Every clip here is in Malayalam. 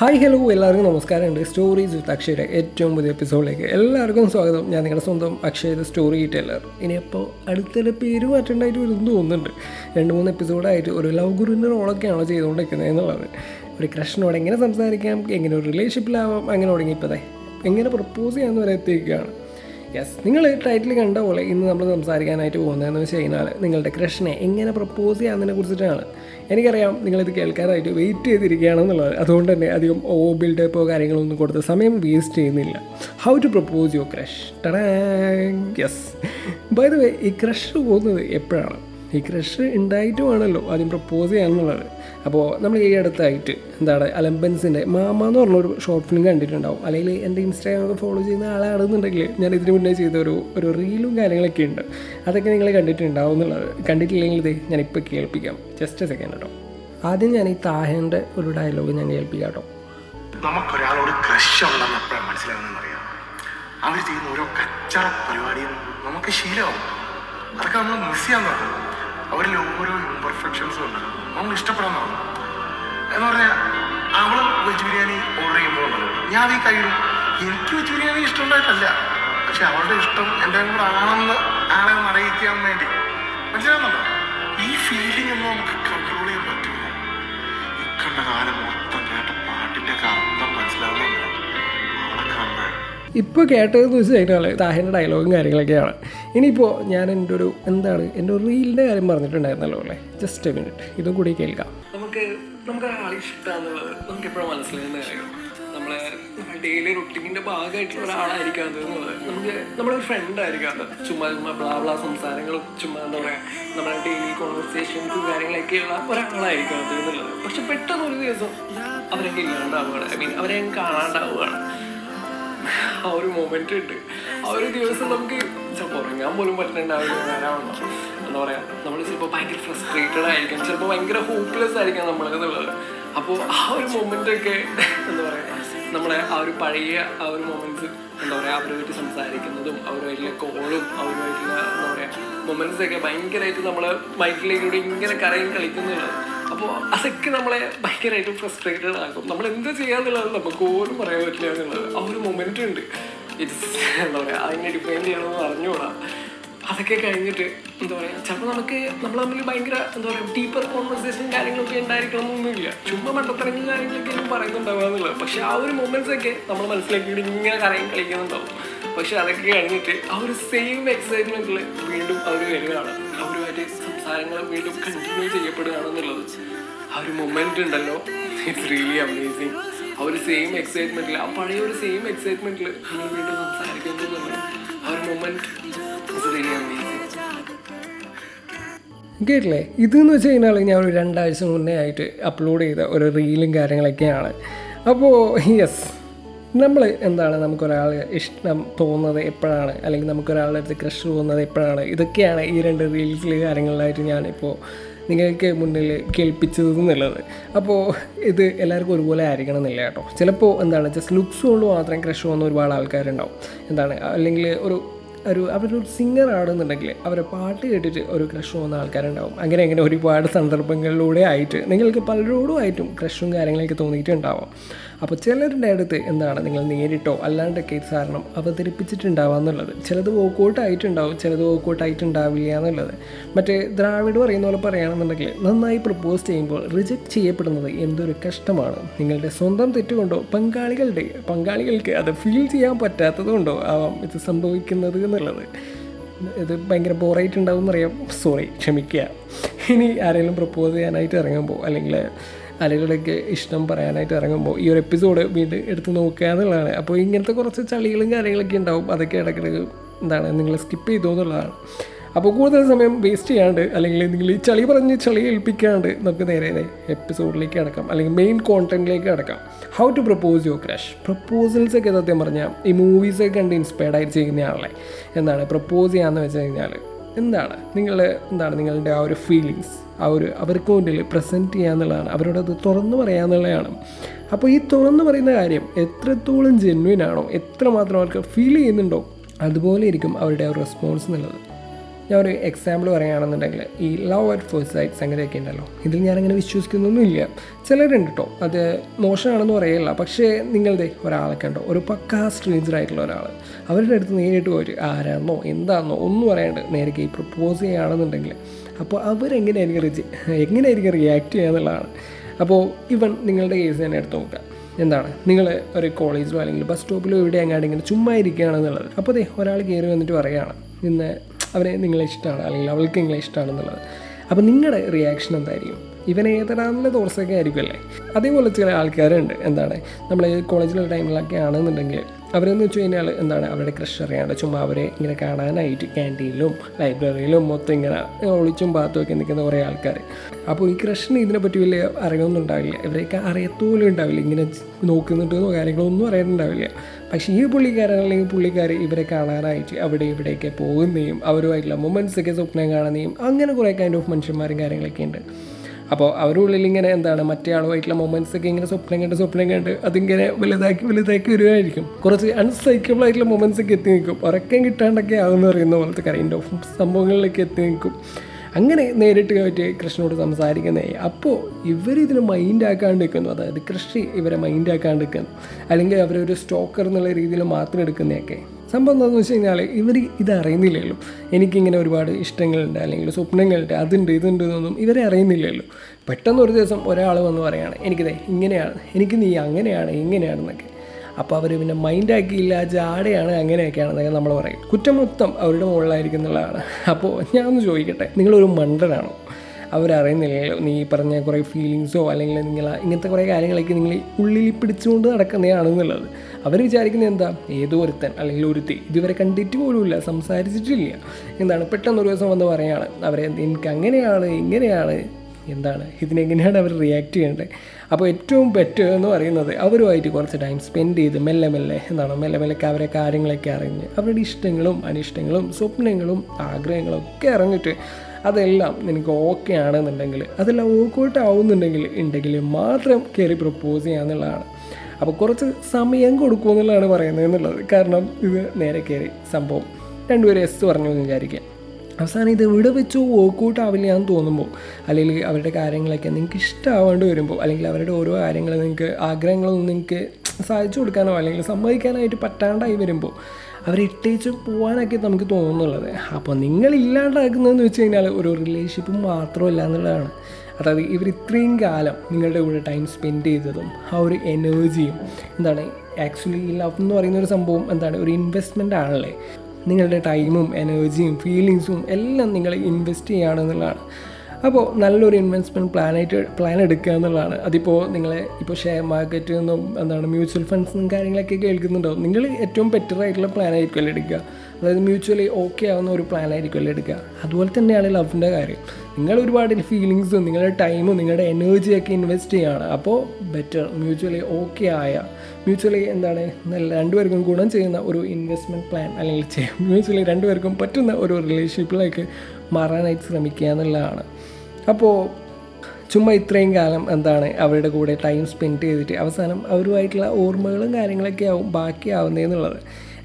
ഹായ് ഹലോ എല്ലാവർക്കും നമസ്കാരം ഉണ്ട് സ്റ്റോറീസ് വിത്ത് അക്ഷയുടെ ഏറ്റവും പുതിയ എപ്പിസോഡിലേക്ക് എല്ലാവർക്കും സ്വാഗതം. ഞാൻ നിങ്ങളുടെ സ്വന്തം അക്ഷയ സ്റ്റോറി ടെല്ലർ ഇനിയിപ്പോൾ അടുത്തിടെ പേര് മാറ്റേണ്ടായിട്ട് വരുന്നു തോന്നുന്നുണ്ട്. രണ്ട് മൂന്ന് എപ്പിസോഡായിട്ട് ഒരു ലവ് ഗുരുവിന്റെ റോളൊക്കെയാണോ ചെയ്തുകൊണ്ടിരിക്കുന്നത് എന്നുള്ളത് ഒരു കൃഷ്ണനോട് എങ്ങനെ സംസാരിക്കാം എങ്ങനെ ഒരു റിലേഷൻഷിപ്പിലാവാം അങ്ങനെ തുടങ്ങി ഇപ്പോഴേ എങ്ങനെ പ്രപ്പോസ് ചെയ്യാമെന്ന് വരെ എത്തിയിരിക്കുകയാണ്. യെസ് നിങ്ങൾ ടൈറ്റിൽ കണ്ട പോലെ ഇന്ന് നമ്മൾ സംസാരിക്കാനായിട്ട് പോകുന്നതെന്ന് വെച്ച് കഴിഞ്ഞാൽ നിങ്ങളുടെ ക്രഷനെ എങ്ങനെ പ്രപ്പോസ് ചെയ്യാമെന്നതിനെ കുറിച്ചിട്ടാണ്. എനിക്കറിയാം നിങ്ങളിത് കേൾക്കാനായിട്ട് വെയിറ്റ് ചെയ്തിരിക്കുകയാണെന്നുള്ളത്. അതുകൊണ്ട് തന്നെ അധികം ഓ ബിൽഡപ്പോ കാര്യങ്ങളൊന്നും കൊടുത്ത് സമയം വേസ്റ്റ് ചെയ്യുന്നില്ല. How to propose your crush yes by the way ഈ ക്രഷ് പോകുന്നത് എപ്പോഴാണ്? ഈ ക്രഷ് ഉണ്ടായിട്ടുമാണല്ലോ ആദ്യം പ്രപ്പോസ് ചെയ്യാന്നുള്ളത് അപ്പോൾ നമ്മൾ ഈ അടുത്തായിട്ട് എന്താണ് അലമ്പൻസിന്റെ മാമ എന്ന് പറഞ്ഞൊരു ഷോർട്ട് ഫിലിം കണ്ടിട്ടുണ്ടാവും. അല്ലെങ്കിൽ എന്റെ ഇൻസ്റ്റാഗ്രാമൊക്കെ ഫോളോ ചെയ്യുന്ന ആളാണെന്നുണ്ടെങ്കിൽ ഞാൻ ഇതിന് മുന്നേ ചെയ്ത ഒരു ഒരു റീലും കാര്യങ്ങളൊക്കെ ഉണ്ട്. അതൊക്കെ നിങ്ങൾ കണ്ടിട്ടുണ്ടാവും എന്നുള്ളത്. കണ്ടിട്ടില്ലെങ്കിൽ ഇത് ഞാനിപ്പോൾ കേൾപ്പിക്കാം. ജസ്റ്റ് സെക്കൻഡ് കേട്ടോ ആദ്യം ഞാൻ ഈ താഹേന്റെ ഒരു ഡയലോഗ് ഞാൻ കേൾപ്പിക്കാം കേട്ടോ നമുക്കൊരാളോട് ക്രഷ് ഉണ്ടെന്ന് എപ്പോഴാണ് മനസ്സിലാവുന്നറിയാം അവർ ചെയ്യുന്ന ഓരോ കച്ചറ പരിപാടിയും നമുക്ക് ശീലമാവും. അതൊക്കെ നമ്മൾ മിസ് ചെയ്യാൻ തുടങ്ങും അവരിൽ ഓരോ ഇമ്പർഫെക്ഷൻസും ഉണ്ട്. നമ്മൾ ഇഷ്ടപ്പെടാൻ എന്ന് പറഞ്ഞാൽ അവൾ വെജ് ബിരിയാണി ഓർഡർ ചെയ്യുമ്പോൾ ഞാൻ ഈ കയ്യിലും എനിക്ക് വെജ് ബിരിയാണി ഇഷ്ടമുണ്ടായിട്ടല്ല പക്ഷെ അവളുടെ ഇഷ്ടം എന്റെ കൂടെ ആണെന്ന് ആളെ ഒന്ന് അറിയിക്കാൻ വേണ്ടി. മനസ്സിലാവുന്നുണ്ടോ? ഈ ഫീലിംഗ് ഒന്നും നമുക്ക് കൺട്രോൾ ചെയ്യാൻ പറ്റില്ല. ഇക്കണ്ട കാലം മൊത്തം കേട്ട പാട്ടിന്റെ ഒക്കെ ഇപ്പോൾ കേട്ടതെന്ന് വെച്ച് കഴിഞ്ഞാൽ താഹിന്റെ ഡയലോഗും കാര്യങ്ങളൊക്കെയാണ്. ഇനിയിപ്പോൾ ഞാൻ എന്റെ ഒരു എന്താണ് എന്റെ ഒരു റീലിന്റെ കാര്യം പറഞ്ഞിട്ടുണ്ടായിരുന്നല്ലോ അല്ലേ? ജസ്റ്റ് എ മിനിറ്റ് ഇതും കൂടി കേൾക്കാം. നമുക്ക് നമുക്ക് ഇഷ്ടമാണെന്നുള്ളത് നമുക്ക് എപ്പോഴും മനസ്സിലാകുന്ന കാര്യം? നമ്മളെ ഡെയിലി റുട്ടീനിന്റെ ഭാഗമായിട്ടുള്ള ഒരാളായിരിക്കും അത് നമുക്ക് നമ്മുടെ ഒരു ഫ്രണ്ട് ആയിരിക്കും അത്. ചുമ്മാ ചുമ്മാ ബ്ലാ ബ്ലാ സംസാരങ്ങളും ചുമ്മാ എന്താ പറയുക നമ്മുടെ ഡെയിലി കോൺവെർസേഷൻസും കാര്യങ്ങളൊക്കെയുള്ള ഒരാളായിരിക്കാം അത് എന്നുള്ളത്. പക്ഷെ പെട്ടെന്ന് ഒരു ദിവസം അവരൊക്കെ ഇല്ലാണ്ടാവുകയാണ്. ഐ മീൻ അവരെ കാണാണ്ടാവുകയാണ്. ആ ഒരു മൊമെന്റ് ഉണ്ട്. ആ ഒരു ദിവസം നമുക്ക് ഉറങ്ങാൻ പോലും പറ്റുന്നുണ്ടാവില്ല എന്താ പറയാ നമ്മൾ ചിലപ്പോൾ ഫ്രസ്ട്രേറ്റഡ് ആയിരിക്കും ചിലപ്പോൾ ഭയങ്കര ഹോപ്പ്ലെസ് ആയിരിക്കാം നമ്മൾ എന്നുള്ളത്. അപ്പോൾ ആ ഒരു മൊമെന്റ് ഒക്കെ എന്താ പറയാ നമ്മളെ ആ ഒരു പഴയ ആ ഒരു മൊമെന്റ്സ് എന്താ പറയാ അവരുമായിട്ട് സംസാരിക്കുന്നതും അവരുമായിട്ടുള്ള കോളും അവരുമായിട്ടുള്ള എന്താ പറയാ മൊമെന്റ്സ് ഒക്കെ ഭയങ്കരമായിട്ട് നമ്മൾ മൈക്കിലേക്കൂടെ ഇങ്ങനെ കരയും കളിക്കുന്നുള്ളത് അപ്പോൾ അതൊക്കെ നമ്മളെ ഭയങ്കരമായിട്ട് ഫ്രസ്ട്രേറ്റഡ് ആക്കും നമ്മൾ എന്താ ചെയ്യാന്നുള്ളത് നമുക്ക് പോലും പറയാൻ പറ്റില്ല എന്നുള്ളത് ആ ഒരു മൊമെന്റ് ഉണ്ട്. ഇറ്റ്സ് എന്താ പറയുക അതിനെ ഡിപ്പെൻഡ് ചെയ്യണമെന്ന് അറിഞ്ഞുകൂടാ. അതൊക്കെ കഴിഞ്ഞിട്ട് എന്താ പറയുക ചിലപ്പോൾ നമുക്ക് നമ്മൾ തമ്മിൽ ഭയങ്കര എന്താ പറയുക ഡീപ്പർ കോൺവെർസേഷൻ കാര്യങ്ങളൊക്കെ ഉണ്ടായിരിക്കണം എന്നൊന്നുമില്ല ചുമ്മാ മണ്ടത്തരങ്ങൾ കാര്യങ്ങളൊക്കെ പറയുന്നുണ്ടാവുക എന്നുള്ളത്. പക്ഷെ ആ ഒരു മൊമെന്റ്സ് ഒക്കെ നമ്മൾ മനസ്സിലാക്കി ഇങ്ങനെ കറയും കളിക്കുന്നുണ്ടാവും. പക്ഷെ അതൊക്കെ കഴിഞ്ഞിട്ട് ആ ഒരു സെയിം എക്സൈറ്റ്മെന്റിൽ വീണ്ടും അവർ വരികയാണ്. അവരുമായിട്ട് സംസാരങ്ങൾ വീണ്ടും കണ്ടിന്യൂ ചെയ്യപ്പെടുകയാണെന്നുള്ളത്. ആ ഒരു മൊമെന്റ് ഉണ്ടല്ലോ. ഇറ്റ്സ് റിയലി അമേസിങ് ആ ഒരു സെയിം എക്സൈറ്റ്മെന്റിൽ ആ പഴയ ഒരു സെയിം എക്സൈറ്റ്മെന്റിൽ നമ്മൾ വീണ്ടും സംസാരിക്കുന്നു ആ ഒരു മൊമെന്റ് ഇറ്റ്സ് റിയലി അമേസിങ് കേട്ടില്ലേ? ഇതെന്ന് വെച്ച് കഴിഞ്ഞാൽ ഞാൻ ഒരു രണ്ടാഴ്ച മുന്നേ ആയിട്ട് അപ്ലോഡ് ചെയ്ത ഒരു റീലും കാര്യങ്ങളൊക്കെയാണ്. അപ്പോൾ യെസ് നമ്മൾ എന്താണ് നമുക്കൊരാൾ ഇഷ്ടം തോന്നുന്നത് എപ്പോഴാണ്? അല്ലെങ്കിൽ നമുക്കൊരാളുടെ അടുത്ത് ക്രഷ് തോന്നുന്നത് എപ്പോഴാണ്? ഇതൊക്കെയാണ് ഈ രണ്ട് റീൽസിൽ കാര്യങ്ങളിലായിട്ട് ഞാനിപ്പോൾ നിങ്ങൾക്ക് മുന്നിൽ കേൾപ്പിച്ചത് എന്നുള്ളത് അപ്പോൾ ഇത് എല്ലാവർക്കും ഒരുപോലെ ആയിരിക്കണം എന്നില്ല കേട്ടോ. ചിലപ്പോൾ എന്താണ് ജസ്റ്റ് ലുക്സ് കൊണ്ട് മാത്രം ക്രഷ് തോന്നുന്ന ഒരുപാട് ആൾക്കാരുണ്ടാവും. എന്താണ് അല്ലെങ്കിൽ ഒരു ഒരു അവരൊരു സിംഗർ ആണെന്നുണ്ടെങ്കിൽ അവരെ പാട്ട് കേട്ടിട്ട് ഒരു ക്രഷ് പോകുന്ന ആൾക്കാരുണ്ടാവും. അങ്ങനെ അങ്ങനെ ഒരുപാട് സന്ദർഭങ്ങളിലൂടെ ആയിട്ട് നിങ്ങൾക്ക് പലരോടും ആയിട്ടും ക്രഷും കാര്യങ്ങളൊക്കെ തോന്നിയിട്ടുണ്ടാവാം. അപ്പോൾ ചിലരുടെ അടുത്ത് എന്താണ് നിങ്ങൾ നേരിട്ടോ അല്ലാണ്ടൊക്കെ കാരണം അവതരിപ്പിച്ചിട്ടുണ്ടാവുക എന്നുള്ളത് ചിലത് വോക്കൗട്ട് ആയിട്ടുണ്ടാവും ചിലത് വോക്കൗട്ട് ആയിട്ടുണ്ടാവില്ല എന്നുള്ളത്. മറ്റേ ദ്രാവിഡ് പറയുന്ന പോലെ പറയുകയാണെന്നുണ്ടെങ്കിൽ നന്നായി പ്രപ്പോസ് ചെയ്യുമ്പോൾ റിജക്റ്റ് ചെയ്യപ്പെടുന്നത് എന്തൊരു കഷ്ടമാണ്. നിങ്ങളുടെ സ്വന്തം തെറ്റുകൊണ്ടോ പങ്കാളികളുടെ പങ്കാളികൾക്ക് അത് ഫീൽ ചെയ്യാൻ പറ്റാത്തതുകൊണ്ടോ ആവാം ഇത് സംഭവിക്കുന്നത് എന്നുള്ളത്. ഇത് ഭയങ്കര ബോറായിട്ടുണ്ടാവും എന്നറിയാം. സോറി ക്ഷമിക്കുക. ഇനി ആരെങ്കിലും പ്രപ്പോസ് ചെയ്യാനായിട്ട് ഇറങ്ങുമ്പോൾ അല്ലെങ്കിൽ ആളുകളൊക്കെ ഇഷ്ടം പറയാനായിട്ട് ഇറങ്ങുമ്പോൾ ഈ ഒരു എപ്പിസോഡ് വീണ്ടും എടുത്ത് നോക്കുക എന്നുള്ളതാണ്. അപ്പോൾ ഇങ്ങനത്തെ കുറച്ച് ചളികളും കാര്യങ്ങളൊക്കെ ഉണ്ടാവും. അതൊക്കെ ഇടയ്ക്കിടയ്ക്ക് എന്താണ് നിങ്ങൾ സ്കിപ്പ് ചെയ്തു എന്നുള്ളതാണ്. അപ്പോൾ കൂടുതൽ സമയം വേസ്റ്റ് ചെയ്യാണ്ട് അല്ലെങ്കിൽ നിങ്ങൾ ഈ ചളി പറഞ്ഞ് ചളി ഏൽപ്പിക്കാണ്ട് നമുക്ക് നേരെ എപ്പിസോഡിലേക്ക് കിടക്കാം അല്ലെങ്കിൽ മെയിൻ കോണ്ടന്റിലേക്ക് കിടക്കാം how to propose your crush പ്രപ്പോസൽസൊക്കെ സത്യം പറഞ്ഞാൽ ഈ മൂവീസൊക്കെ കണ്ട് ഇൻസ്പയർഡ് ആയിട്ട് ചെയ്യുന്നയാളെ എന്താണ്? പ്രപ്പോസ് ചെയ്യാന്ന് വെച്ച് കഴിഞ്ഞാൽ എന്താണ് നിങ്ങളുടെ എന്താണ് നിങ്ങളുടെ ആ ഒരു ഫീലിങ്സ് ആ ഒരു അവർക്ക് മുന്നിൽ പ്രസന്റ് ചെയ്യുക എന്നുള്ളതാണ് അവരോട് അത് തുറന്നു പറയുക എന്നുള്ളതാണ് അപ്പോൾ ഈ തുറന്നു പറയുന്ന കാര്യം എത്രത്തോളം ജെന്വിൻ ആണോ എത്രമാത്രം അവർക്ക് ഫീൽ ചെയ്യുന്നുണ്ടോ അതുപോലെ ഇരിക്കും അവരുടെ ആ റെസ്പോൺസ് എന്നുള്ളത്. ഞാൻ ഒരു എക്സാമ്പിൾ പറയുകയാണെന്നുണ്ടെങ്കിൽ ഈ ലവ് അറ്റ് ഫസ്റ്റ് സൈറ്റ് സംഗതിയൊക്കെ ഉണ്ടല്ലോ. ഇതിൽ ഞാനങ്ങനെ വിശ്വസിക്കുന്നൊന്നുമില്ല. ചിലരുണ്ട്? കേട്ടോ അത് മോശമാണെന്ന് പറയില്ല. പക്ഷേ നിങ്ങളുടെ ഒരാളൊക്കെ ഉണ്ടോ ഒരു പക്കാ സ്ട്രേഞ്ചർ ആയിട്ടുള്ള ഒരാൾ അവരുടെ അടുത്ത് നേരിട്ട് പോയി ആരാണെന്നോ എന്താണെന്നോ ഒന്നും പറയാണ്ട് നേരെ ഈ പ്രപ്പോസ് ചെയ്യുകയാണെന്നുണ്ടെങ്കിൽ അപ്പോൾ അവരെങ്ങനെയായിരിക്കും റിജി എങ്ങനെയായിരിക്കും റിയാക്ട് ചെയ്യുക എന്നുള്ളതാണ്. അപ്പോൾ ഇവൻ നിങ്ങളുടെ കേസ് തന്നെ എടുത്ത് നോക്കുക. എന്താണ്? നിങ്ങൾ ഒരു കോളേജിലോ അല്ലെങ്കിൽ ബസ് സ്റ്റോപ്പിലോ എവിടെ എങ്ങാണ്ട് ഇങ്ങനെ ചുമ്മാ ഇരിക്കുകയാണെന്നുള്ളത്. അപ്പോൾ അതെ ഒരാൾ കയറി വന്നിട്ട് പറയുകയാണ്. ഇന്ന് അവനെ നിങ്ങളെ ഇഷ്ടമാണ് അല്ലെങ്കിൽ അവൾക്ക് നിങ്ങളെ ഇഷ്ടമാണെന്നുള്ളത് അപ്പം നിങ്ങളുടെ റിയാക്ഷൻ എന്തായിരിക്കും? ഇവൻ ഏതരാന്നുള്ള തോർസൊക്കെ ആയിരിക്കുമല്ലേ അതേപോലെ ചില ആൾക്കാരുണ്ട്. എന്താണ്? നമ്മൾ കോളേജിലുള്ള ടൈമിലൊക്കെ ആണെന്നുണ്ടെങ്കിൽ അവരെന്ന് വെച്ച് കഴിഞ്ഞാൽ എന്താണ് അവരുടെ ക്രഷ് അറിയാണ്ട് ചുമ്മാ അവരെ ഇങ്ങനെ കാണാനായിട്ട് ക്യാന്റീനിലും ലൈബ്രറിയിലും മൊത്തം ഇങ്ങനെ ഒളിച്ചും പാത്തും ഒക്കെ നിൽക്കുന്ന കുറേ ആൾക്കാർ അപ്പോൾ ഈ ക്രഷിന് ഇതിനെപ്പറ്റി വലിയ അറിവൊന്നും ഉണ്ടാവില്ല. ഇവരെയൊക്കെ അറിയത്തോലും ഉണ്ടാവില്ല. ഇങ്ങനെ നോക്കുന്നുണ്ടെന്നോ കാര്യങ്ങളൊന്നും അറിയാനുണ്ടാവില്ല പക്ഷേ ഈ പുള്ളിക്കാരൻ അല്ലെങ്കിൽ പുള്ളിക്കാർ ഇവരെ കാണാനായിട്ട് അവിടെ ഇവിടെയൊക്കെ പോകുന്നതും അവരുമായിട്ടുള്ള മൊമെൻസൊക്കെ സ്വപ്നം കാണുന്നതും അങ്ങനെ കുറേ കൈൻഡ് ഓഫ് മനുഷ്യന്മാരും കാര്യങ്ങളൊക്കെ ഉണ്ട്. അപ്പോൾ അവരുടെ ഉള്ളിൽ ഇങ്ങനെ എന്താണ് മറ്റേ ആളുമായിട്ടുള്ള മൊമെന്റ്സ് ഒക്കെ ഇങ്ങനെ സ്വപ്നം കണ്ട് സ്വപ്നം കണ്ട് അതിങ്ങനെ വലുതാക്കി വലുതാക്കി വരുമായിരിക്കും കുറച്ച് അൺസൈക്കബിൾ ആയിട്ടുള്ള മൊമെന്റ്സ് ഒക്കെ എത്തി നിൽക്കും. ഉറക്കം കിട്ടാണ്ടൊക്കെ ആകുമെന്ന് പറയുന്ന പോലത്തെ കൈൻഡ് ഓഫ് സംഭവങ്ങളിലൊക്കെ എത്തി നിൽക്കും. അങ്ങനെ നേരിട്ട് പറ്റി കൃഷ്ണനോട് സംസാരിക്കുന്നേ. അപ്പോൾ ഇവരിതിനെ മൈൻഡ് മൈൻഡാക്കാണ്ട് നിൽക്കുന്നു. അതായത് കൃഷി ഇവരെ മൈൻഡാക്കാണ്ട് നിൽക്കുന്നു. അല്ലെങ്കിൽ അവരൊരു സ്റ്റോക്കർ എന്നുള്ള രീതിയിൽ മാത്രം എടുക്കുന്നതൊക്കെ. സംഭവം എന്താണെന്ന് വെച്ച് കഴിഞ്ഞാൽ ഇവർ ഇത് അറിയുന്നില്ലല്ലോ. എനിക്കിങ്ങനെ ഒരുപാട് ഇഷ്ടങ്ങളുണ്ട് അല്ലെങ്കിൽ സ്വപ്നങ്ങളുണ്ട് അതുണ്ട് ഇതുണ്ട് എന്നൊന്നും ഇവരെ അറിയുന്നില്ലല്ലോ. പെട്ടെന്ന് ഒരു ദിവസം ഒരാൾ വന്ന് പറയുകയാണ് എനിക്കിതേ ഇങ്ങനെയാണ് എനിക്ക് നീ അങ്ങനെയാണ് ഇങ്ങനെയാണെന്നൊക്കെ. അപ്പോൾ അവർ പിന്നെ മൈൻഡാക്കിയില്ല ജാടയാണ് അങ്ങനെയൊക്കെയാണെന്നൊക്കെ നമ്മൾ പറയും. കുറ്റം മൊത്തം അവരുടെ മുകളിലായിരിക്കും എന്നുള്ളതാണ്. അപ്പോൾ ഞാൻ ഒന്ന് ചോദിക്കട്ടെ നിങ്ങളൊരു മണ്ടനാണോ? അവരറിയുന്നില്ലല്ലോ നീ പറഞ്ഞ കുറേ ഫീലിങ്സോ അല്ലെങ്കിൽ നിങ്ങൾ ഇങ്ങനത്തെ കുറേ കാര്യങ്ങളൊക്കെ നിങ്ങൾ ഉള്ളിൽ പിടിച്ചുകൊണ്ട് നടക്കുന്നതാണെന്നുള്ളത്. അവർ വിചാരിക്കുന്നത് എന്താ? ഏതോ ഒരുത്തൻ അല്ലെങ്കിൽ ഒരുത്തി ഇതുവരെ കണ്ടിട്ട് പോലുമില്ല സംസാരിച്ചിട്ടില്ല. എന്താണ്? പെട്ടെന്ന് ഒരു ദിവസം വന്ന് പറയുകയാണ് അവരെ എനിക്ക് അങ്ങനെയാണ് ഇങ്ങനെയാണ്. എന്താണ്? ഇതിനെങ്ങനെയാണ് അവർ റിയാക്ട് ചെയ്യേണ്ടത് അപ്പോൾ ഏറ്റവും ബെറ്റർ എന്ന് പറയുന്നത് അവരുമായിട്ട് കുറച്ച് ടൈം സ്പെൻഡ് ചെയ്ത് മെല്ലെ മെല്ലെ എന്താണ്? മെല്ലെ മെല്ലെ അവരെ കാര്യങ്ങളൊക്കെ അറിഞ്ഞ് അവരുടെ ഇഷ്ടങ്ങളും അനിഷ്ടങ്ങളും സ്വപ്നങ്ങളും ആഗ്രഹങ്ങളും ഒക്കെ അറിഞ്ഞിട്ട് അതെല്ലാം നിനക്ക് ഓക്കെ ആണെന്നുണ്ടെങ്കിൽ അതെല്ലാം ഓക്കോട്ട് ആവുന്നുണ്ടെങ്കിൽ ഉണ്ടെങ്കിൽ മാത്രം കയറി പ്രപ്പോസ് ചെയ്യാന്നുള്ളതാണ് അപ്പോൾ കുറച്ച് സമയം കൊടുക്കുമെന്നുള്ളതാണ് പറയുന്നത് എന്നുള്ളത്. കാരണം ഇത് നേരെ കയറി സംഭവം രണ്ടുപേരും എസ് പറഞ്ഞു എന്ന് വിചാരിക്കാം അവസാനം ഇത് ഇവിടെ വെച്ചോ വർക്കൗട്ട് ആവില്ല എന്ന് തോന്നുമ്പോൾ അല്ലെങ്കിൽ അവരുടെ കാര്യങ്ങളൊക്കെ നിങ്ങൾക്ക് ഇഷ്ടമാവേണ്ടി വരുമ്പോൾ അല്ലെങ്കിൽ അവരുടെ ഓരോ കാര്യങ്ങൾ നിങ്ങൾക്ക് ആഗ്രഹങ്ങളൊന്നും നിങ്ങൾക്ക് സാധിച്ചു കൊടുക്കാനോ അല്ലെങ്കിൽ സമ്മതിക്കാനായിട്ട് പറ്റാണ്ടായി വരുമ്പോൾ അവരെ ഇട്ടേച്ച് പോകാനൊക്കെ നമുക്ക് തോന്നുന്നുള്ളത്. അപ്പോൾ നിങ്ങൾ ഇല്ലാണ്ടാക്കുന്നതെന്ന് വെച്ച് കഴിഞ്ഞാൽ ഒരു റിലേഷൻഷിപ്പ് മാത്രമല്ല എന്നുള്ളതാണ്. അതായത് ഇവർ ഇത്രയും കാലം നിങ്ങളുടെ കൂടെ ടൈം സ്പെൻഡ് ചെയ്തതും ആ ഒരു എനർജിയും എന്താണ് ആക്ച്വലി ലവ് എന്ന് പറയുന്ന ഒരു സംഭവം എന്താണ് ഒരു ഇൻവെസ്റ്റ്മെന്റ് ആണല്ലേ? നിങ്ങളുടെ ടൈമും എനർജിയും ഫീലിങ്സും എല്ലാം നിങ്ങൾ ഇൻവെസ്റ്റ് ചെയ്യുകയാണെന്നുള്ളതാണ് അപ്പോൾ നല്ലൊരു ഇൻവെസ്റ്റ്മെന്റ് പ്ലാനായിട്ട് പ്ലാൻ എടുക്കുക എന്നുള്ളതാണ്. അതിപ്പോൾ നിങ്ങളെ ഇപ്പോൾ ഷെയർ മാർക്കറ്റിൽ നിന്നും എന്താണ് മ്യൂച്വൽ ഫണ്ട്സും കാര്യങ്ങളൊക്കെ കേൾക്കുന്നുണ്ടാവും നിങ്ങൾ ഏറ്റവും ബെറ്റർ ആയിട്ടുള്ള പ്ലാൻ ആയിരിക്കുമല്ലോ എടുക്കുക. അതായത് മ്യൂച്വലി ഓക്കെ ആവുന്ന ഒരു പ്ലാൻ ആയിരിക്കുമല്ലോ എടുക്കുക. അതുപോലെ തന്നെയാണ് ലവിന്റെ കാര്യം. നിങ്ങൾ ഒരുപാട് ഫീലിങ്സും നിങ്ങളുടെ ടൈമും നിങ്ങളുടെ എനർജിയൊക്കെ ഇൻവെസ്റ്റ് ചെയ്യുകയാണ്. അപ്പോൾ ബെറ്റർ മ്യൂച്വലി ഓക്കെ ആയ മ്യൂച്വലി എന്താണ് നല്ല രണ്ടുപേർക്കും ഗുണം ചെയ്യുന്ന ഒരു ഇൻവെസ്റ്റ്മെന്റ് പ്ലാൻ അല്ലെങ്കിൽ മ്യൂച്വലി രണ്ടുപേർക്കും പറ്റുന്ന ഒരു റിലേഷൻഷിപ്പിലേക്ക് മാറാനായിട്ട് ശ്രമിക്കുക എന്നുള്ളതാണ്. അപ്പോൾ ചുമ്മാ ഇത്രയും കാലം എന്താണ് അവരുടെ കൂടെ ടൈം സ്പെൻഡ് ചെയ്തിട്ട് അവസാനം അവരുമായിട്ടുള്ള ഓർമ്മകളും കാര്യങ്ങളൊക്കെ ആവും ബാക്കിയാവുന്നതെന്നുള്ളത്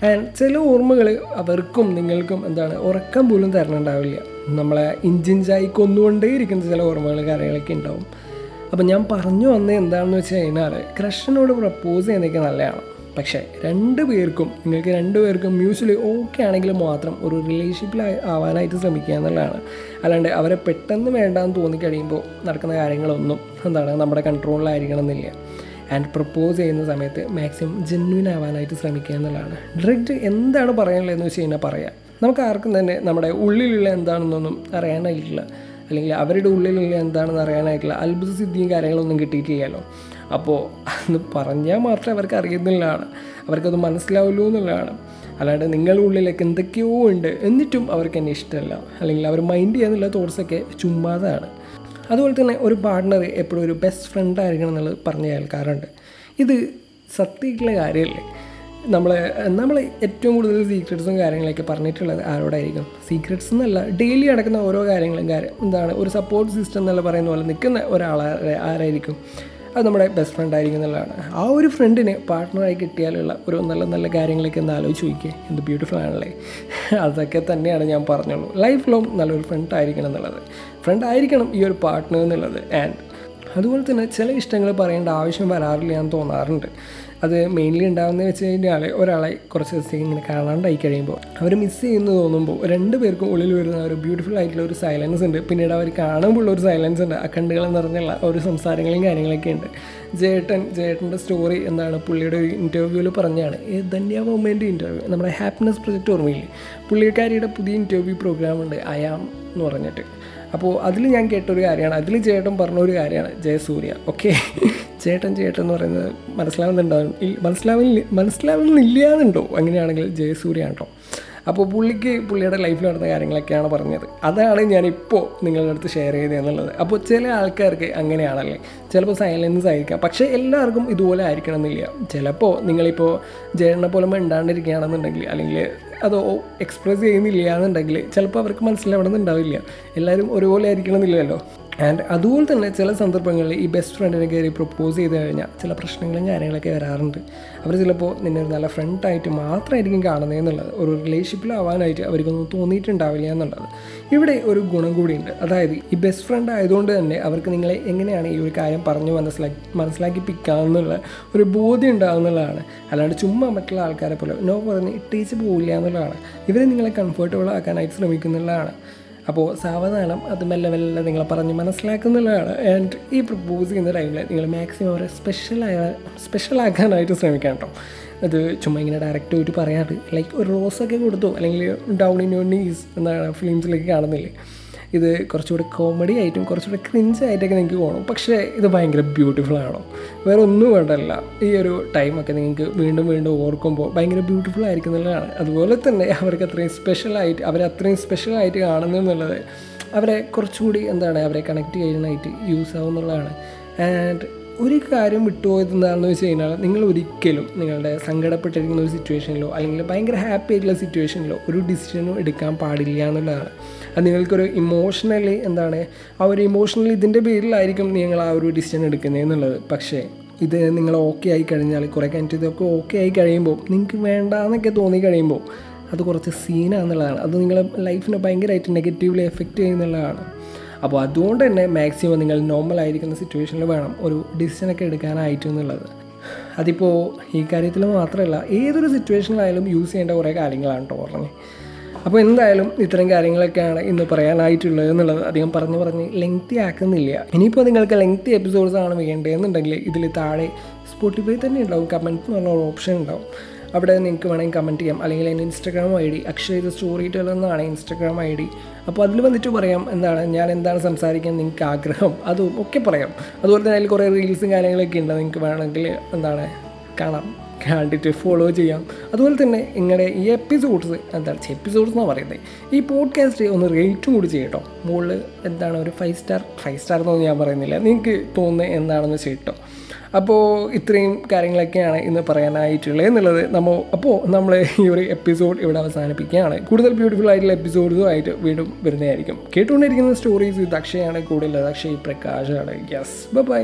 ആൻഡ് ചില ഓർമ്മകൾ അവർക്കും നിങ്ങൾക്കും എന്താണ് ഉറക്കം പോലും തരണുണ്ടാവില്ല നമ്മളെ ഇഞ്ചിഞ്ചായി കൊന്നുകൊണ്ടേ ഇരിക്കുന്ന ചില ഓർമ്മകൾ കാര്യങ്ങളൊക്കെ ഉണ്ടാവും. അപ്പം ഞാൻ പറഞ്ഞു വന്നത് എന്താണെന്ന് വെച്ച് കഴിഞ്ഞാൽ ക്രഷനോട് പ്രപ്പോസ് ചെയ്യുന്നതൊക്കെ നല്ലതാണ്. പക്ഷേ രണ്ട് പേർക്കും നിങ്ങൾക്ക് രണ്ട് പേർക്കും മ്യൂച്വലി ഓക്കെ ആണെങ്കിൽ മാത്രം ഒരു റിലേഷൻഷിപ്പിൽ ആവാനായിട്ട് ശ്രമിക്കുക എന്നുള്ളതാണ്. അല്ലാണ്ട് അവരെ പെട്ടെന്ന് വേണ്ടാന്ന് തോന്നിക്കഴിയുമ്പോൾ നടക്കുന്ന കാര്യങ്ങളൊന്നും എന്താണ് നമ്മുടെ കൺട്രോളിലായിരിക്കണം എന്നില്ല. ആൻഡ് പ്രപ്പോസ് ചെയ്യുന്ന സമയത്ത് മാക്സിമം ജെന്വിൻ ആവാനായിട്ട് ശ്രമിക്കുക എന്നുള്ളതാണ്. ഡയറക്റ്റ് എന്താണ് പറയാനുള്ളതെന്ന് വെച്ച് കഴിഞ്ഞാൽ പറയാം. നമുക്ക് ആർക്കും തന്നെ നമ്മുടെ ഉള്ളിലുള്ള എന്താണെന്നൊന്നും അറിയാനായിട്ടില്ല. അല്ലെങ്കിൽ അവരുടെ ഉള്ളിലുള്ള എന്താണെന്ന് അറിയാനായിട്ടുള്ള അത്ഭുത സിദ്ധിയും കാര്യങ്ങളൊന്നും കിട്ടിയിട്ടില്ലല്ലോ. അപ്പോൾ അത് പറഞ്ഞാൽ മാത്രമേ അവർക്ക് അറിയുന്നില്ലാണ് അവർക്കത് മനസ്സിലാവുള്ളൂ എന്നുള്ളതാണ്. അല്ലാണ്ട് നിങ്ങളുടെ ഉള്ളിലേക്ക് എന്തൊക്കെയോ ഉണ്ട്. എന്നിട്ടും അവർക്ക് എന്നെ ഇഷ്ടമല്ല. അല്ലെങ്കിൽ അവർ മൈൻഡ് ചെയ്യാന്നുള്ള തോട്ട്സൊക്കെ ചുമ്മാതാണ്. അതുപോലെ തന്നെ ഒരു പാർട്ട്ണർ എപ്പോഴും ഒരു ബെസ്റ്റ് ഫ്രണ്ട് ആയിരിക്കണം എന്നുള്ളത് പറഞ്ഞ ആൾക്കാരുണ്ട് ഇത് സത്യമായിട്ടുള്ള കാര്യമല്ലേ? നമ്മൾ നമ്മൾ ഏറ്റവും കൂടുതൽ സീക്രട്സും കാര്യങ്ങളൊക്കെ പറഞ്ഞിട്ടുള്ളത് ആരോടായിരിക്കും? സീക്രട്സ് എന്നല്ല ഡെയിലി നടക്കുന്ന ഓരോ കാര്യങ്ങളും കാര്യം. എന്താണ്? ഒരു സപ്പോർട്ട് സിസ്റ്റം എന്നല്ല പറയുന്ന പോലെ നിൽക്കുന്ന ഒരാളെ ആരായിരിക്കും? അത് നമ്മുടെ ബെസ്റ്റ് ഫ്രണ്ട് ആയിരിക്കും എന്നുള്ളതാണ്. ആ ഒരു ഫ്രണ്ടിന് പാർട്ട്ണറായി കിട്ടിയാലുള്ള ഒരു നല്ല നല്ല കാര്യങ്ങളൊക്കെ ഒന്ന് ആലോചിച്ച് നോക്കിയേ. എന്ത് ബ്യൂട്ടിഫുൾ ആണല്ലേ. അതൊക്കെ തന്നെയാണ് ഞാൻ പറഞ്ഞുള്ളൂ. ലൈഫ് ലോങ് നല്ലൊരു ഫ്രണ്ട് ആയിരിക്കണം എന്നുള്ളത്. ഫ്രണ്ട് ആയിരിക്കണം ഈ ഒരു പാർട്ട്ണർ എന്നുള്ളത്. ആൻഡ് അതുപോലെ തന്നെ ചില ഇഷ്ടങ്ങൾ പറയേണ്ട ആവശ്യം വരാറില്ല എന്ന് തോന്നാറുണ്ട്. അത് മെയിൻലി ഉണ്ടാകുന്ന വെച്ച് കഴിഞ്ഞാൽ ഒരാളെ കുറച്ച് ദിവസത്തേക്ക് ഇങ്ങനെ കാണാണ്ടായി കഴിയുമ്പോൾ അവർ മിസ് ചെയ്യുന്നു തോന്നുമ്പോൾ രണ്ട് പേർക്കും ഉള്ളിൽ വരുന്ന ഒരു ബ്യൂട്ടിഫുൾ ആയിട്ടുള്ള ഒരു സൈലൻസ് ഉണ്ട്. പിന്നീട് അവർ കാണുമ്പോൾ ഒരു സൈലൻസ് ഉണ്ട്. ആ കണ്ടുകൾ നിറഞ്ഞുള്ള ഒരു സംസാരങ്ങളും കാര്യങ്ങളൊക്കെ ഉണ്ട്. ജേട്ടൻ ജേട്ടന്റെ സ്റ്റോറി എന്താണ് പുള്ളിയുടെ ഒരു ഇന്റർവ്യൂവിൽ പറഞ്ഞാണ് ഈ ധന്യ മൊമെന്റ് ഇന്റർവ്യൂ നമ്മുടെ ഹാപ്പിനെസ് പ്രൊജക്റ്റ് ഓർമ്മയില്ലേ? പുള്ളിക്കാരിയുടെ പുതിയ ഇന്റർവ്യൂ പ്രോഗ്രാം ഉണ്ട്. അയാം എന്ന് പറഞ്ഞിട്ട്. അപ്പോൾ അതിൽ ഞാൻ കേട്ടൊരു കാര്യമാണ്. അതിൽ ചേട്ടൻ പറഞ്ഞ ഒരു കാര്യമാണ്. ജയസൂര്യ. ഓക്കെ. ചേട്ടൻ ചേട്ടൻ എന്ന് പറയുന്നത് മനസ്സിലാവുന്നുണ്ടാവും. മനസ്സിലാവുന്ന മനസ്സിലാവുന്നില്ല മനസ്സിലാവുന്നില്ല എന്നുണ്ടോ അങ്ങനെയാണെങ്കിൽ ജയസൂര്യ കേട്ടോ അപ്പോൾ പുള്ളിക്ക് പുള്ളിയുടെ ലൈഫിൽ നടന്ന കാര്യങ്ങളൊക്കെയാണ് പറഞ്ഞത്. അതാണ് ഞാനിപ്പോൾ നിങ്ങളുടെ അടുത്ത് ഷെയർ ചെയ്തത് എന്നുള്ളത്. അപ്പോൾ ചില ആൾക്കാർക്ക് അങ്ങനെയാണല്ലേ? ചിലപ്പോൾ സൈലൻസ് ആയിരിക്കാം. പക്ഷേ എല്ലാവർക്കും ഇതുപോലെ ആയിരിക്കണം എന്നില്ല. ചിലപ്പോൾ നിങ്ങളിപ്പോൾ ജയണ്ണെ പോലെ മിണ്ടാണ്ടിരിക്കുകയാണെന്നുണ്ടെങ്കിൽ അല്ലെങ്കിൽ അത് എക്സ്പ്രസ് ചെയ്യുന്നില്ല എന്നുണ്ടെങ്കിൽ ചിലപ്പോൾ അവർക്ക് മനസ്സിലാവണമെന്നുണ്ടാവില്ല എല്ലാവരും ഒരുപോലെ ആയിരിക്കണം എന്നില്ലല്ലോ. ആൻഡ് അതുപോലെ തന്നെ ചില സന്ദർഭങ്ങളിൽ ഈ ബെസ്റ്റ് ഫ്രണ്ടിനെ കയറി പ്രപ്പോസ് ചെയ്ത് കഴിഞ്ഞാൽ ചില പ്രശ്നങ്ങളും കാര്യങ്ങളൊക്കെ വരാറുണ്ട്. അവർ ചിലപ്പോൾ നിന്നെ നല്ല ഫ്രണ്ടായിട്ട് മാത്രമായിരിക്കും കാണുന്നത് എന്നുള്ളത് ഒരു റിലേഷൻഷിപ്പിലാവാനായിട്ട് അവർക്കൊന്നും തോന്നിയിട്ടുണ്ടാവില്ല എന്നുള്ളത്. ഇവിടെ ഒരു ഗുണം കൂടിയുണ്ട്. അതായത് ഈ ബെസ്റ്റ് ഫ്രണ്ട് ആയതുകൊണ്ട് തന്നെ അവർക്ക് നിങ്ങളെ എങ്ങനെയാണ് ഈ ഒരു കാര്യം പറഞ്ഞു മനസ്സിലാക്കി മനസ്സിലാക്കിപ്പിക്കാമെന്നുള്ള ഒരു ബോധ്യം ഉണ്ടാകുന്നുള്ളതാണ് അല്ലാണ്ട് ചുമ്മാ മറ്റുള്ള ആൾക്കാരെ പോലെ നോ പറഞ്ഞ് ഇട്ടേച്ച് പോവില്ല എന്നുള്ളതാണ്. ഇവരെ നിങ്ങളെ കംഫർട്ടബിൾ ആക്കാനായിട്ട് ശ്രമിക്കുന്നുള്ളതാണ്. അപ്പോൾ സാവധാനം അത് മെല്ലെ മെല്ലെ നിങ്ങളെ പറഞ്ഞ് മനസ്സിലാക്കുന്നുള്ളതാണ് ആൻഡ് ഈ പ്രപ്പോസ് ചെയ്യുന്ന ടൈമിൽ നിങ്ങൾ മാക്സിമം അവരെ സ്പെഷ്യലായ സ്പെഷ്യലാക്കാനായിട്ട് ശ്രമിക്കാം കേട്ടോ അത് ചുമ്മാ ഇങ്ങനെ ഡയറക്റ്റ് ആയിട്ട് പറയാറ്. ലൈക്ക് ഒരു റോസൊക്കെ കൊടുത്തു. അല്ലെങ്കിൽ ഡൗൺ ഇൻ യുവർ നീസ് എന്നാണ് ഫിലിംസിലേക്ക് കാണുന്നില്ലേ. ഇത് കുറച്ചുകൂടി കോമഡി ആയിട്ടും കുറച്ചുകൂടി ക്രിഞ്ച് ആയിട്ടൊക്കെ നിങ്ങൾക്ക് പോകണം പക്ഷേ ഇത് ഭയങ്കര ബ്യൂട്ടിഫുൾ ആണോ? വേറെ ഒന്നും വേണ്ടല്ല. ഈ ഒരു ടൈമൊക്കെ നിങ്ങൾക്ക് വീണ്ടും വീണ്ടും ഓർക്കുമ്പോൾ ഭയങ്കര ബ്യൂട്ടിഫുൾ ആയിരിക്കും എന്നുള്ളതാണ്. അതുപോലെ തന്നെ അവർക്ക് അത്രയും സ്പെഷ്യലായിട്ട് അവരെ അത്രയും സ്പെഷ്യലായിട്ട് കാണുന്നു എന്നുള്ളത് അവരെ കുറച്ചുകൂടി എന്താണ് അവരെ കണക്ട് ചെയ്യാനായിട്ട് യൂസ് ആവുന്നുള്ളതാണ് ആൻഡ് ഒരു കാര്യം വിട്ടുപോയത് എന്താണെന്ന് വെച്ച് കഴിഞ്ഞാൽ നിങ്ങൾ ഒരിക്കലും നിങ്ങളുടെ സങ്കടപ്പെട്ടിരിക്കുന്ന ഒരു സിറ്റുവേഷനിലോ അല്ലെങ്കിൽ ഭയങ്കര ഹാപ്പി ആയിട്ടുള്ള സിറ്റുവേഷനിലോ ഒരു ഡിസിഷനും എടുക്കാൻ പാടില്ല എന്നുള്ളതാണ്. അത് നിങ്ങൾക്കൊരു ഇമോഷണലി എന്താണ് ആ ഒരു ഇമോഷണലി ഇതിന്റെ പേരിലായിരിക്കും നിങ്ങൾ ആ ഒരു ഡിസിഷൻ എടുക്കുന്നത് എന്നുള്ളത്. പക്ഷേ ഇത് നിങ്ങൾ ഓക്കെ ആയി കഴിഞ്ഞാൽ കുറേ കഴിഞ്ഞിട്ട് ഇതൊക്കെ ഓക്കെ ആയി കഴിയുമ്പോൾ നിങ്ങൾക്ക് വേണ്ടാന്നൊക്കെ തോന്നി കഴിയുമ്പോൾ അത് കുറച്ച് സീനാന്നുള്ളതാണ് അത് നിങ്ങളെ ലൈഫിനെ ഭയങ്കരമായിട്ട് നെഗറ്റീവ്ലി എഫക്റ്റ് ചെയ്യുന്നുള്ളതാണ്. അപ്പോൾ അതുകൊണ്ട് തന്നെ മാക്സിമം നിങ്ങൾ നോർമൽ ആയിരിക്കുന്ന സിറ്റുവേഷനിൽ വേണം ഒരു ഡിസിഷനൊക്കെ എടുക്കാനായിട്ട് എന്നുള്ളത്. അതിപ്പോൾ ഈ കാര്യത്തിൽ മാത്രമല്ല ഏതൊരു സിറ്റുവേഷനിലായാലും യൂസ് ചെയ്യേണ്ട കുറേ കാര്യങ്ങളാണ് കേട്ടോ പറഞ്ഞത് അപ്പോൾ എന്തായാലും ഇത്തരം കാര്യങ്ങളൊക്കെയാണ് ഇന്ന് പറയാനായിട്ടുള്ളത് എന്നുള്ളത് അധികം പറഞ്ഞു പറഞ്ഞ് ലെങ്തി ആക്കുന്നില്ല. ഇനിയിപ്പോൾ നിങ്ങൾക്ക് ലെങ്തി എപ്പിസോഡ്സ് ആണ് വേണ്ടതെന്നുണ്ടെങ്കിൽ ഇതിൽ താഴെ സ്പോട്ടിഫൈ തന്നെ ഉണ്ടാവും കമന്റ് എന്ന് ഓപ്ഷൻ ഉണ്ടാവും. അവിടെ നിങ്ങൾക്ക് വേണമെങ്കിൽ കമന്റ് ചെയ്യാം. അല്ലെങ്കിൽ എന്റെ Instagram I D Akshay story teller എന്നാണ് ഇൻസ്റ്റാഗ്രാം ഐ ഡി അപ്പോൾ അതിൽ വന്നിട്ട് പറയാം എന്താണ് ഞാൻ എന്താണ് സംസാരിക്കാൻ നിങ്ങൾക്ക് ആഗ്രഹം? അതും ഒക്കെ പറയാം. അതുപോലെ തന്നെ അതിൽ കുറേ റീൽസും കാര്യങ്ങളൊക്കെ ഉണ്ട്. നിങ്ങൾക്ക് വേണമെങ്കിൽ എന്താണ് കാണാം. കണ്ടിട്ട് ഫോളോ ചെയ്യാം. അതുപോലെ തന്നെ നിങ്ങളുടെ ഈ എപ്പിസോഡ്സ് എന്താണ് എപ്പിസോഡ്സ് എന്നാണ് പറയുന്നത് ഈ പോഡ്കാസ്റ്റ് ഒന്ന് റേറ്റും കൂടി ചെയ്യട്ടോ മുകളിൽ എന്താണ് ഒരു ഫൈവ് സ്റ്റാർ ഫൈവ് സ്റ്റാർ എന്നൊന്നും ഞാൻ പറയുന്നില്ല. നിങ്ങൾക്ക് തോന്നുന്നത് എന്താണെന്ന് അപ്പോൾ ഇത്രയും കാര്യങ്ങളൊക്കെയാണ് ഇന്ന് പറയാനായിട്ടുള്ളത് എന്നുള്ളത് നമ്മൾ അപ്പോൾ നമ്മൾ ഈ ഒരു എപ്പിസോഡ് ഇവിടെ അവസാനിപ്പിക്കുകയാണ്. കൂടുതൽ ബ്യൂട്ടിഫുൾ ആയിട്ടുള്ള എപ്പിസോഡ്സും ആയിട്ട് വീണ്ടും വരുന്നതായിരിക്കും. കേട്ടുകൊണ്ടിരിക്കുന്ന സ്റ്റോറീസ് ഇത് അക്ഷയാണ് കൂടുതൽ അക്ഷയ് പ്രകാശാണ്. Yes by